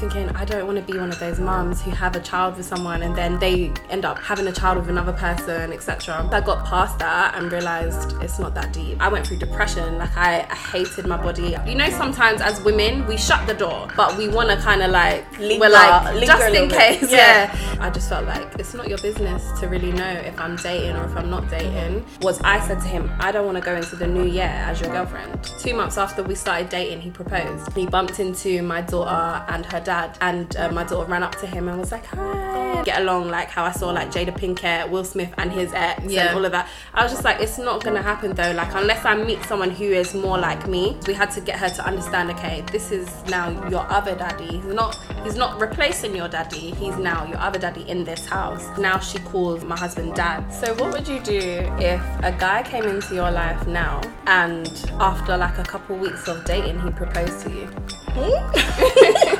thinking, I don't want to be one of those mums who have a child with someone and then they end up having a child with another person, etc. I got past that and realized it's not that deep. I went through depression. Like I, I hated my body. You know, sometimes as women we shut the door, but we want to kind of like Linger- we're like just in case. Yeah. Yeah. I just felt like it's not your business to really know if I'm dating or if I'm not dating. Was I said to him, I don't want to go into the new year as your girlfriend. Two months after we started dating, he proposed. He bumped into my daughter and her dad, and uh, my daughter ran up to him and was like, "Hi." Get along like how I saw like Jada Pinkett, Will Smith, and his ex, Yeah. and all of that. I was just like, it's not gonna happen though. Like unless I meet someone who is more like me, we had to get her to understand. Okay, this is now your other daddy. He's not. He's not replacing your daddy. He's now your other daddy in this house. Now she calls my husband dad. So what would you do if a guy came into your life now and after like a couple weeks of dating he proposed to you?